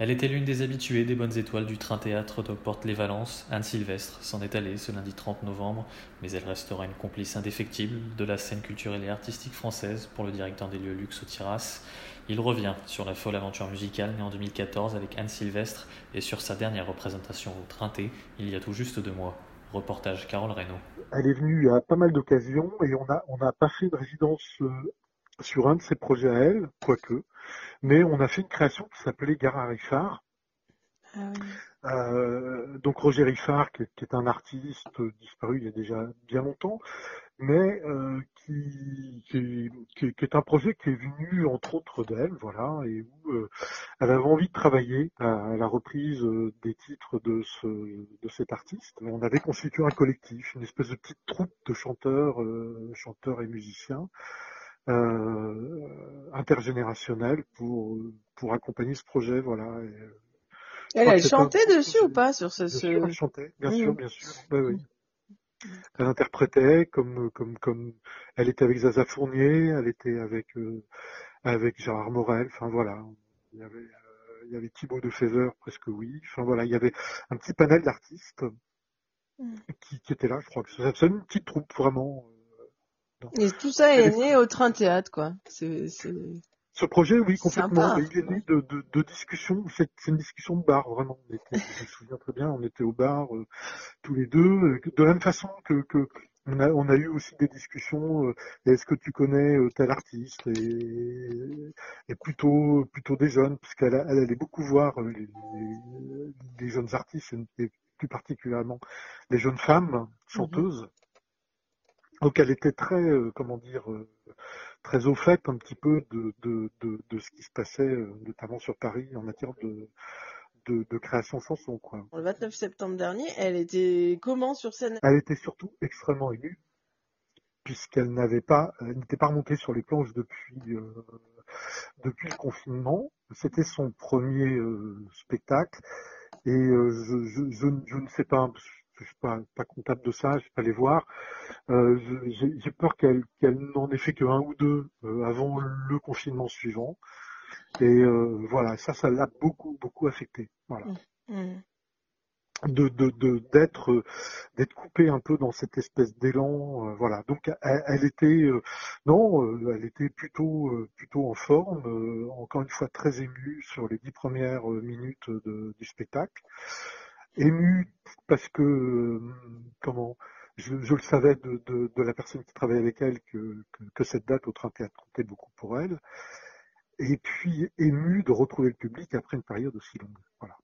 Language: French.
Elle était l'une des habituées des bonnes étoiles du train théâtre de Porte-les-Valences. Anne Sylvestre s'en est allée ce lundi 30 novembre, mais elle restera une complice indéfectible de la scène culturelle et artistique française pour le directeur des lieux luxe au Tiras. Il revient sur la folle aventure musicale née en 2014 avec Anne Sylvestre et sur sa dernière représentation au Trinté il y a tout juste deux mois. Reportage Carole Reynaud. Elle est venue à pas mal d'occasions et on a on n'a pas de résidence euh, sur un de ses projets à elle, quoique, mais on a fait une création qui s'appelait Gare à Richard. Euh, donc Roger Richard, qui est, qui est un artiste disparu il y a déjà bien longtemps, mais euh, qui, qui, qui- qui est un projet qui est venu entre autres d'elle, voilà, et où euh, elle avait envie de travailler à, à la reprise des titres de ce de cet artiste. On avait constitué un collectif, une espèce de petite troupe de chanteurs, chanteurs et musiciens euh, intergénérationnels pour pour accompagner ce projet, voilà. Et, euh, Elle, elle un chantait dessus ou pas sur ce, Bien ce... sûr, elle chantait, bien Mhm. sûr, bien sûr. Oui, oui. Elle interprétait comme comme comme elle était avec Zaza Fournier, elle était avec euh, avec Gérard Morel. Enfin voilà, il y avait euh, il y avait Thibaut de Fever, presque oui. Enfin voilà, il y avait un petit panel d'artistes Mhm. qui, qui étaient là. Je crois que c'est c'est une petite troupe vraiment. Et tout ça est né au train théâtre, quoi. C'est. Ce projet, oui, complètement. Sympa. Il est né de, de, de discussions. C'est une discussion de bar, vraiment. On était, je me souviens très bien, on était au bar euh, tous les deux, euh, de la même façon que, que on a, on a eu aussi des discussions. euh, Est-ce que tu connais euh, tel artiste? Et, et plutôt plutôt des jeunes, puisqu'elle elle allait beaucoup voir euh, les, les- les jeunes artistes et plus particulièrement les jeunes femmes chanteuses. Donc elle était très, euh, comment dire, euh, très au fait un petit peu de, de, de, de ce qui se passait, euh, notamment sur Paris, en matière de, de, de création chanson. Quoi. Le 29 septembre dernier, elle était comment sur scène? Elle était surtout extrêmement émue, puisqu'elle n'avait pas, elle n'était pas remontée sur les planches depuis, euh, depuis le confinement. C'était son premier euh, spectacle, et euh, je, je, je, je ne sais pas, je suis pas, pas comptable de ça, je vais pas les voir. Euh, j'ai peur qu'elle qu'elle n'en ait fait que un ou deux euh, avant le confinement suivant. Et euh, voilà, ça, ça l'a beaucoup, beaucoup affecté. Voilà. Hmm. De de de d'être euh, coupée un peu dans cette espèce d'élan. euh, voilà. Donc elle, elle était euh, non, euh, elle était plutôt euh, plutôt en forme. euh, encore une fois très émue sur les dix premières minutes de, du spectacle. Émue parce que euh, comment je, le savais de, la personne qui travaillait avec elle que, cette date au 31 comptait beaucoup pour elle. Et puis émue de retrouver le public après une période aussi longue. Voilà.